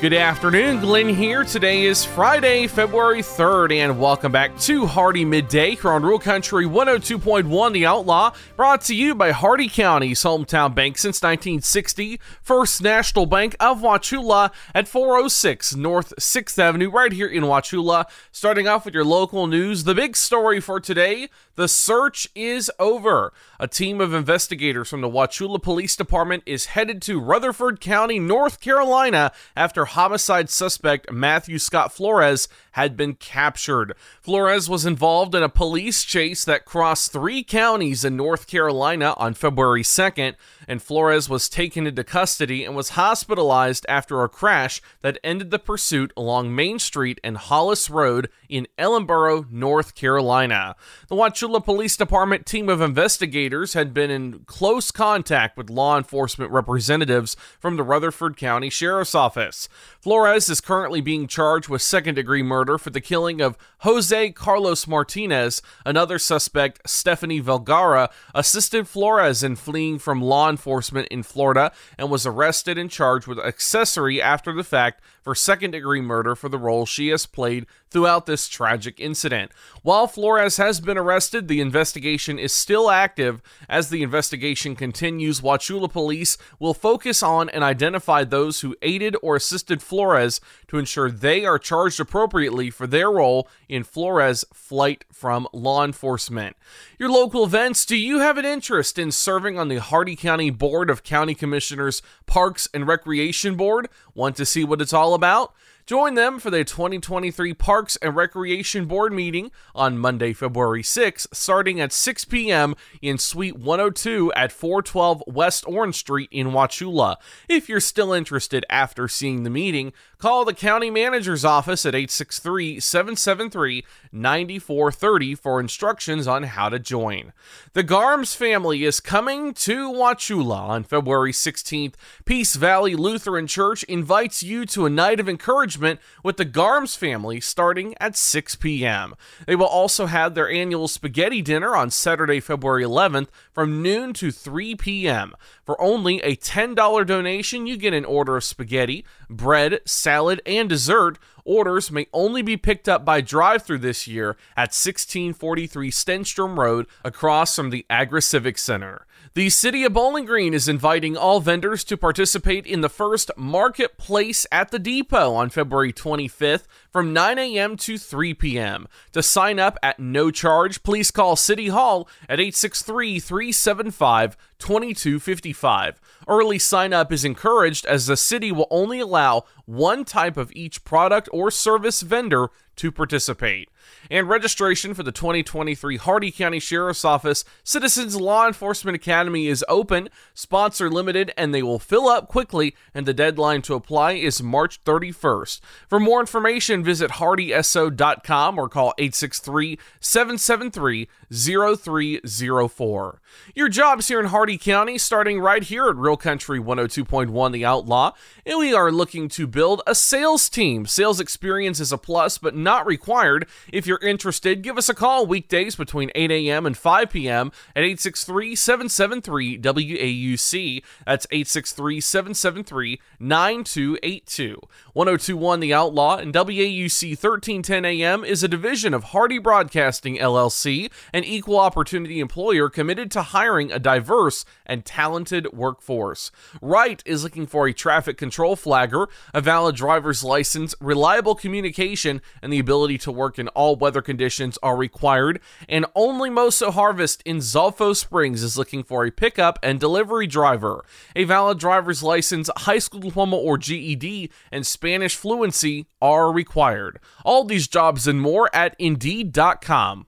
Good afternoon, Glenn here. Today is Friday, February 3rd, and welcome back to Hardee Midday here on Real Country 102.1 The Outlaw, brought to you by Hardee County's hometown bank since 1960, First National Bank of Wauchula at 406 North 6th Avenue, right here in Wauchula. Starting off with your local news, the big story for today the search is over. A team of investigators from the Wauchula Police Department is headed to Rutherford County, North Carolina, after homicide suspect Matthew Scott Flores had been captured. Flores was involved in a police chase that crossed three counties in North Carolina on February 2nd, and Flores was taken into custody and was hospitalized after a crash that ended the pursuit along Main Street and Hollis Road in Ellenboro, North Carolina. The Wauchula Police Department team of investigators had been in close contact with law enforcement representatives from the Rutherford County Sheriff's Office. Flores is currently being charged with second degree murder for the killing of Jose Carlos Martinez. Another suspect, Stephanie Vergara, assisted Flores in fleeing from law enforcement in Florida and was arrested and charged with accessory after the fact for second degree murder for the role she has played throughout this tragic incident. While Flores has been arrested, the investigation is still active. As the investigation continues, Wauchula police will focus on and identify those who aided or assisted Flores to ensure they are charged appropriately for their role in Flores' flight from law enforcement. Your local events do you have an interest in serving on the Hardee County Board of County Commissioners Parks and Recreation Board? Want to see what it's all about? Join them for their 2023 Parks and Recreation Board meeting on Monday, February 6th, starting at 6 p.m. in Suite 102 at 412 West Orange Street in Wauchula. If you're still interested after seeing the meeting, call the county manager's office at 863 773 9430 for instructions on how to join. The Garms family is coming to Wauchula on February 16th. Peace Valley Lutheran Church invites you to a night of encouragement with the Garms family starting at 6 p.m. They will also have their annual spaghetti dinner on Saturday, February 11th from noon to 3 p.m. For only a $10 donation, you get an order of spaghetti, bread, salad, and dessert. Orders may only be picked up by drive through this year at 1643 Stenstrom Road across from the Agri Civic Center. The City of Bowling Green is inviting all vendors to participate in the first Marketplace at the Depot on February 25th from 9 a.m. to 3 p.m. To sign up at no charge, please call City Hall at 863 375 2255. Early sign up is encouraged as the city will only allow one type of each product or service vendor to participate. And registration for the 2023 Hardee County Sheriff's Office Citizens Law Enforcement Academy is open, sponsor limited, and they will fill up quickly, and the deadline to apply is March 31st. For more information, visit hardeeso.com or call 863 773 0304. Your jobs here in Hardee County starting right here at Real Country 102.1 The Outlaw, and we are looking to build a sales team. Sales experience is a plus, but not required. If you're interested, give us a call weekdays between 8 a.m. and 5 p.m. at 863 773 WAUC. That's 863 773 9282. 1021 The Outlaw and WAUC 1310 AM is a division of Hardee Broadcasting LLC an equal opportunity employer committed to hiring a diverse and talented workforce. Wright is looking for a traffic control flagger, a valid driver's license, reliable communication, and the ability to work in all weather conditions are required. And only Moso Harvest in Zolfo Springs is looking for a pickup and delivery driver. A valid driver's license, high school diploma or GED, and Spanish fluency are required. All these jobs and more at Indeed.com.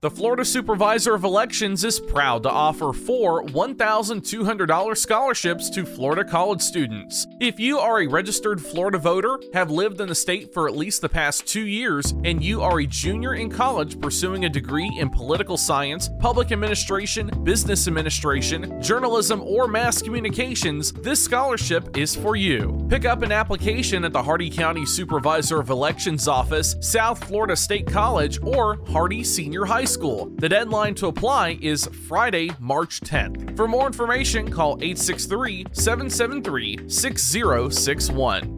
The Florida Supervisor of Elections is proud to offer four $1,200 scholarships to Florida college students. If you are a registered Florida voter, have lived in the state for at least the past two years, and you are a junior in college pursuing a degree in political science, public administration, business administration, journalism, or mass communications, this scholarship is for you. Pick up an application at the Hardee County Supervisor of Elections office, South Florida State College, or Hardee Senior High School. The deadline to apply is Friday, March 10th. For more information, call 863 773 6061.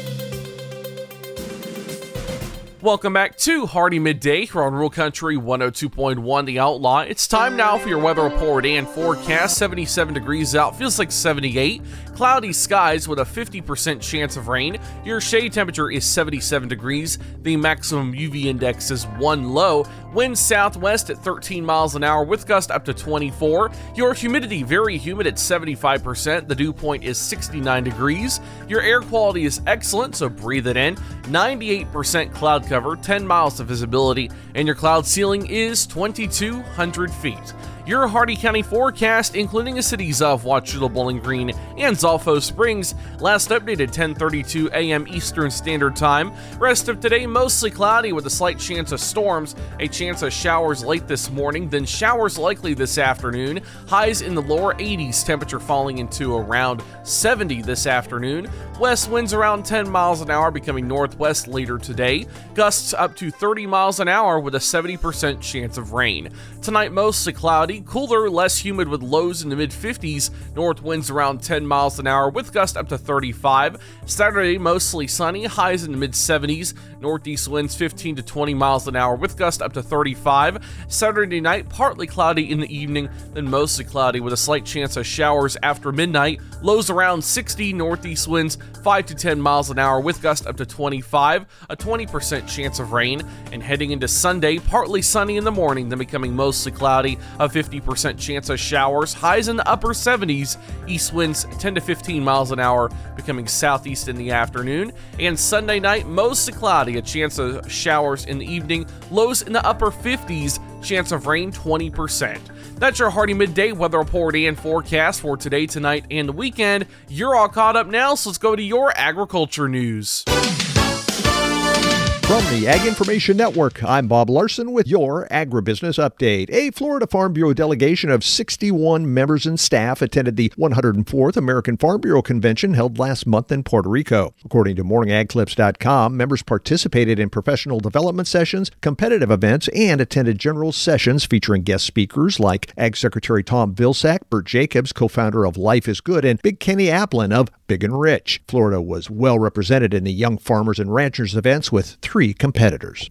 Welcome back to Hardee Midday here on Real Country 102.1 The Outlaw. It's time now for your weather report and forecast. 77 degrees out, feels like 78. Cloudy skies with a 50% chance of rain. Your shade temperature is 77 degrees. The maximum UV index is 1 low. Wind southwest at 13 miles an hour with gust up to 24. Your humidity very humid at 75%. The dew point is 69 degrees. Your air quality is excellent, so breathe it in. 98% cloud cover, 10 miles of visibility, and your cloud ceiling is 2,200 feet. Your Hardee County forecast, including the cities of Wauchula, Bowling Green, and Zolfo Springs, last updated 10:32 a.m. Eastern Standard Time. Rest of today mostly cloudy with a slight chance of storms, a chance of showers late this morning, then showers likely this afternoon. Highs in the lower 80s, temperature falling into around 70 this afternoon. West winds around 10 miles an hour, becoming northwest later today. Gusts up to 30 miles an hour with a 70% chance of rain. Tonight mostly cloudy cooler, less humid with lows in the mid 50s, north winds around 10 miles an hour with gusts up to 35. Saturday, mostly sunny, highs in the mid 70s, northeast winds 15 to 20 miles an hour with gusts up to 35. Saturday night, partly cloudy in the evening, then mostly cloudy with a slight chance of showers after midnight, lows around 60, northeast winds 5 to 10 miles an hour with gusts up to 25, a 20% chance of rain, and heading into Sunday, partly sunny in the morning, then becoming mostly cloudy, a 50% chance of showers, highs in the upper 70s, east winds 10 to 15 miles an hour, becoming southeast in the afternoon. And Sunday night, mostly cloudy, a chance of showers in the evening, lows in the upper 50s, chance of rain 20%. That's your Hardee Midday weather report and forecast for today, tonight, and the weekend. You're all caught up now, so let's go to your agriculture news. From the Ag Information Network, I'm Bob Larson with your agribusiness update. A Florida Farm Bureau delegation of 61 members and staff attended the 104th American Farm Bureau Convention held last month in Puerto Rico. According to morningagclips.com, members participated in professional development sessions, competitive events, and attended general sessions featuring guest speakers like Ag Secretary Tom Vilsack, Bert Jacobs, co-founder of Life is Good, and Big Kenny Alphin of Big and Rich. Florida was well represented in the Young Farmers and Ranchers events with three competitors.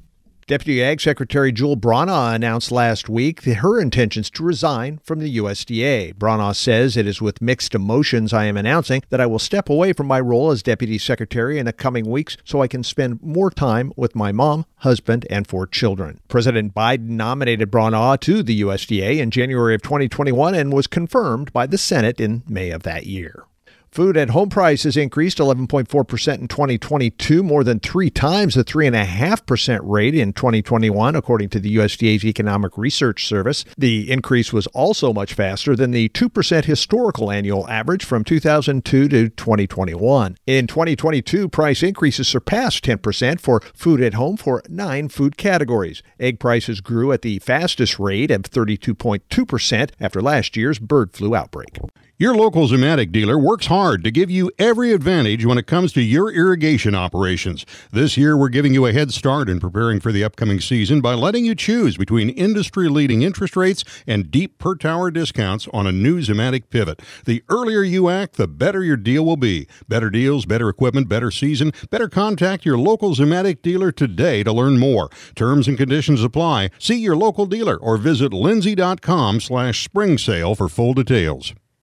Deputy Ag Secretary Jewel Bronaugh announced last week her intentions to resign from the USDA. Bronaugh says it is with mixed emotions I am announcing that I will step away from my role as Deputy Secretary in the coming weeks so I can spend more time with my mom, husband, and four children. President Biden nominated Bronaugh to the USDA in January of 2021 and was confirmed by the Senate in May of that year. Food at home prices increased 11.4% in 2022, more than three times the 3.5% rate in 2021, according to the USDA's Economic Research Service. The increase was also much faster than the 2% historical annual average from 2002 to 2021. In 2022, price increases surpassed 10% for food at home for nine food categories. Egg prices grew at the fastest rate of 32.2% after last year's bird flu outbreak. Your local Zimmatic dealer works hard to give you every advantage when it comes to your irrigation operations. This year, we're giving you a head start in preparing for the upcoming season by letting you choose between industry leading interest rates and deep per tower discounts on a new Zimmatic pivot. The earlier you act, the better your deal will be. Better deals, better equipment, better season. Better contact your local Zimmatic dealer today to learn more. Terms and conditions apply. See your local dealer or visit lindsay.com slash spring sale for full details.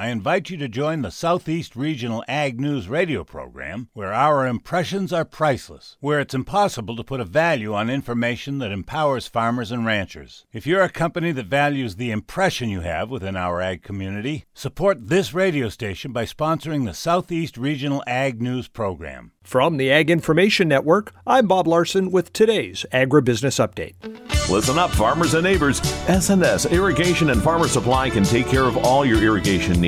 I invite you to join the Southeast Regional Ag News radio program, where our impressions are priceless, where it's impossible to put a value on information that empowers farmers and ranchers. If you're a company that values the impression you have within our ag community, support this radio station by sponsoring the Southeast Regional Ag News program. From the Ag Information Network, I'm Bob Larson with today's Agribusiness Update. Listen up, farmers and neighbors. SNS Irrigation and Farmer Supply can take care of all your irrigation needs,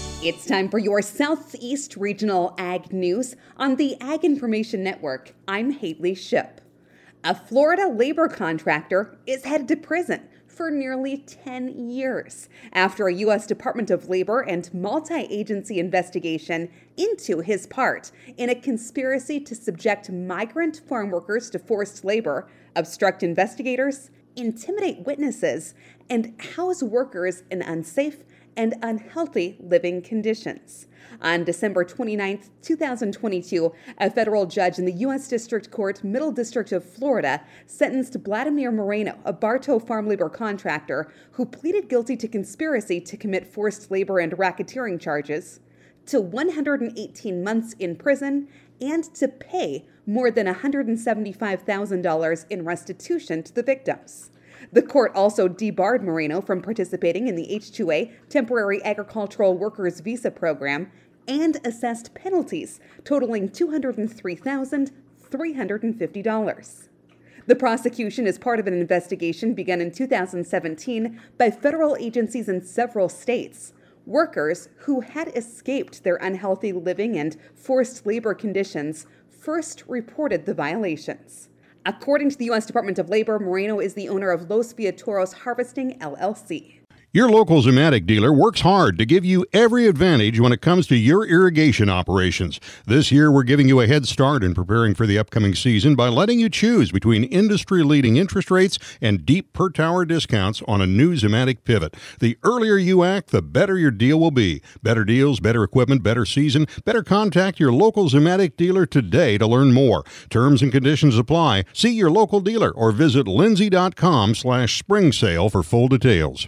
It's time for your Southeast Regional Ag News on the Ag Information Network. I'm Haley Ship. A Florida labor contractor is headed to prison for nearly 10 years after a U.S. Department of Labor and multi agency investigation into his part in a conspiracy to subject migrant farm workers to forced labor, obstruct investigators, intimidate witnesses, and house workers in unsafe and unhealthy living conditions. On December 29, 2022, a federal judge in the U.S. District Court, Middle District of Florida, sentenced Vladimir Moreno, a Bartow farm labor contractor who pleaded guilty to conspiracy to commit forced labor and racketeering charges, to 118 months in prison and to pay more than $175,000 in restitution to the victims. The court also debarred Moreno from participating in the H-2A Temporary Agricultural Workers Visa Program and assessed penalties totaling $203,350. The prosecution is part of an investigation begun in 2017 by federal agencies in several states. Workers who had escaped their unhealthy living and forced labor conditions first reported the violations. According to the U.S. Department of Labor, Moreno is the owner of Los Viajeros Harvesting LLC. Your local Zimmatic dealer works hard to give you every advantage when it comes to your irrigation operations. This year, we're giving you a head start in preparing for the upcoming season by letting you choose between industry leading interest rates and deep per tower discounts on a new Zimmatic pivot. The earlier you act, the better your deal will be. Better deals, better equipment, better season. Better contact your local Zimmatic dealer today to learn more. Terms and conditions apply. See your local dealer or visit lindsay.com slash spring sale for full details.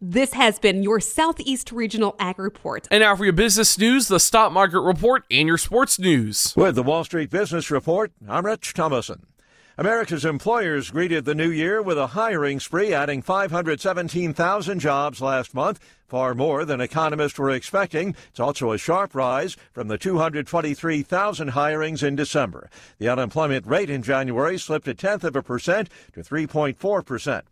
This has been your Southeast Regional Ag Report. And now for your business news, the stock market report, and your sports news. With the Wall Street Business Report, I'm Rich Thomason. America's employers greeted the new year with a hiring spree, adding 517,000 jobs last month, far more than economists were expecting. It's also a sharp rise from the 223,000 hirings in December. The unemployment rate in January slipped a tenth of a percent to 3.4 percent.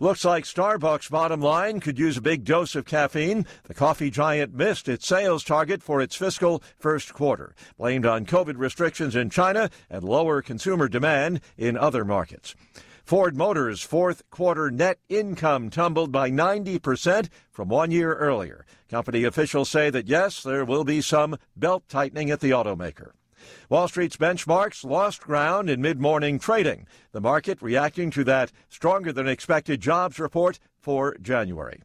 Looks like Starbucks' bottom line could use a big dose of caffeine. The coffee giant missed its sales target for its fiscal first quarter, blamed on COVID restrictions in China and lower consumer demand in other markets. Ford Motors' fourth quarter net income tumbled by 90% from one year earlier. Company officials say that yes, there will be some belt tightening at the automaker. Wall Street's benchmarks lost ground in mid morning trading, the market reacting to that stronger than expected jobs report for January.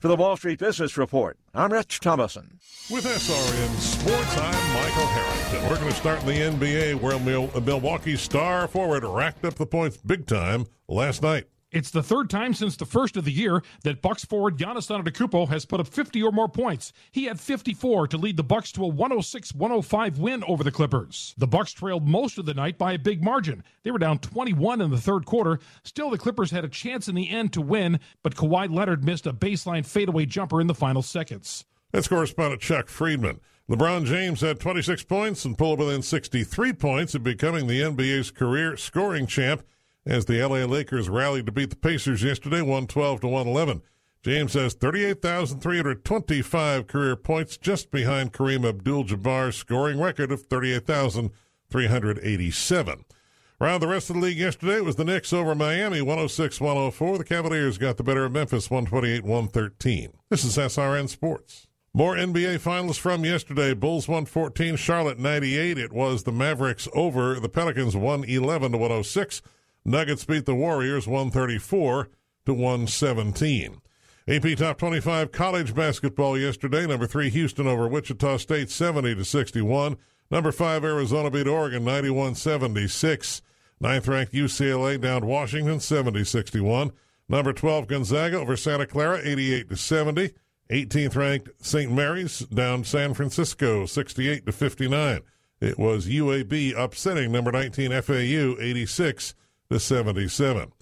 For the Wall Street Business Report, I'm Rich Thomason. With SRN Sports, I'm Michael Harrington. We're going to start in the NBA where Milwaukee star forward racked up the points big time last night. It's the third time since the first of the year that Bucks forward Giannis Antetokounmpo has put up 50 or more points. He had 54 to lead the Bucks to a 106-105 win over the Clippers. The Bucks trailed most of the night by a big margin. They were down 21 in the third quarter. Still, the Clippers had a chance in the end to win, but Kawhi Leonard missed a baseline fadeaway jumper in the final seconds. That's correspondent Chuck Friedman. LeBron James had 26 points and pulled within 63 points of becoming the NBA's career scoring champ as the LA Lakers rallied to beat the Pacers yesterday, 112 to 111. James has 38,325 career points, just behind Kareem Abdul Jabbar's scoring record of 38,387. Around the rest of the league yesterday was the Knicks over Miami, 106 104. The Cavaliers got the better of Memphis, 128 113. This is SRN Sports. More NBA finals from yesterday. Bulls 114, Charlotte 98. It was the Mavericks over the Pelicans 111 to 106. Nuggets beat the Warriors 134 to 117. AP Top 25 college basketball yesterday. Number three Houston over Wichita State 70 to 61. Number five Arizona beat Oregon 91 76. Ninth ranked UCLA downed Washington 70 61. Number 12 Gonzaga over Santa Clara 88 to 70. 18th ranked St. Mary's down San Francisco 68 to 59. It was UAB upsetting number 19 FAU 86 to 77.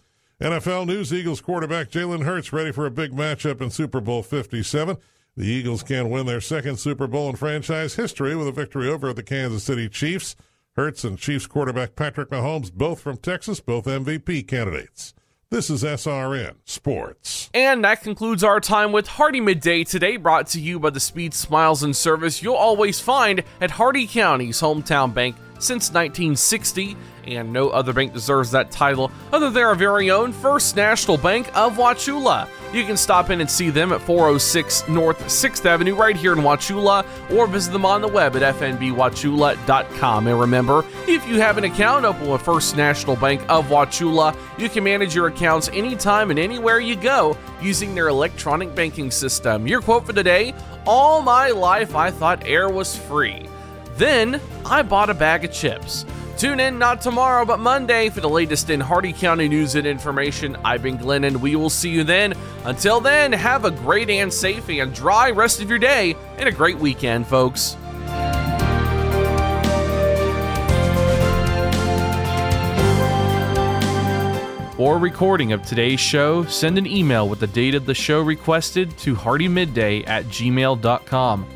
NFL news Eagles quarterback Jalen Hurts ready for a big matchup in Super Bowl 57. The Eagles can win their second Super Bowl in franchise history with a victory over the Kansas City Chiefs. Hurts and Chiefs quarterback Patrick Mahomes, both from Texas, both MVP candidates. This is SRN Sports. And that concludes our time with Hardee Midday today, brought to you by the speed, smiles, and service you'll always find at Hardee County's hometown bank since 1960, and no other bank deserves that title other than our very own First National Bank of Wauchula. You can stop in and see them at 406 North 6th Avenue right here in Wauchula, or visit them on the web at fnbwauchula.com. And remember, if you have an account open with First National Bank of Wauchula, you can manage your accounts anytime and anywhere you go using their electronic banking system. Your quote for today All my life I thought air was free. Then I bought a bag of chips. Tune in not tomorrow, but Monday for the latest in Hardee County news and information. I've been Glenn, and we will see you then. Until then, have a great and safe and dry rest of your day and a great weekend, folks. or recording of today's show, send an email with the date of the show requested to hardeemidday at gmail.com.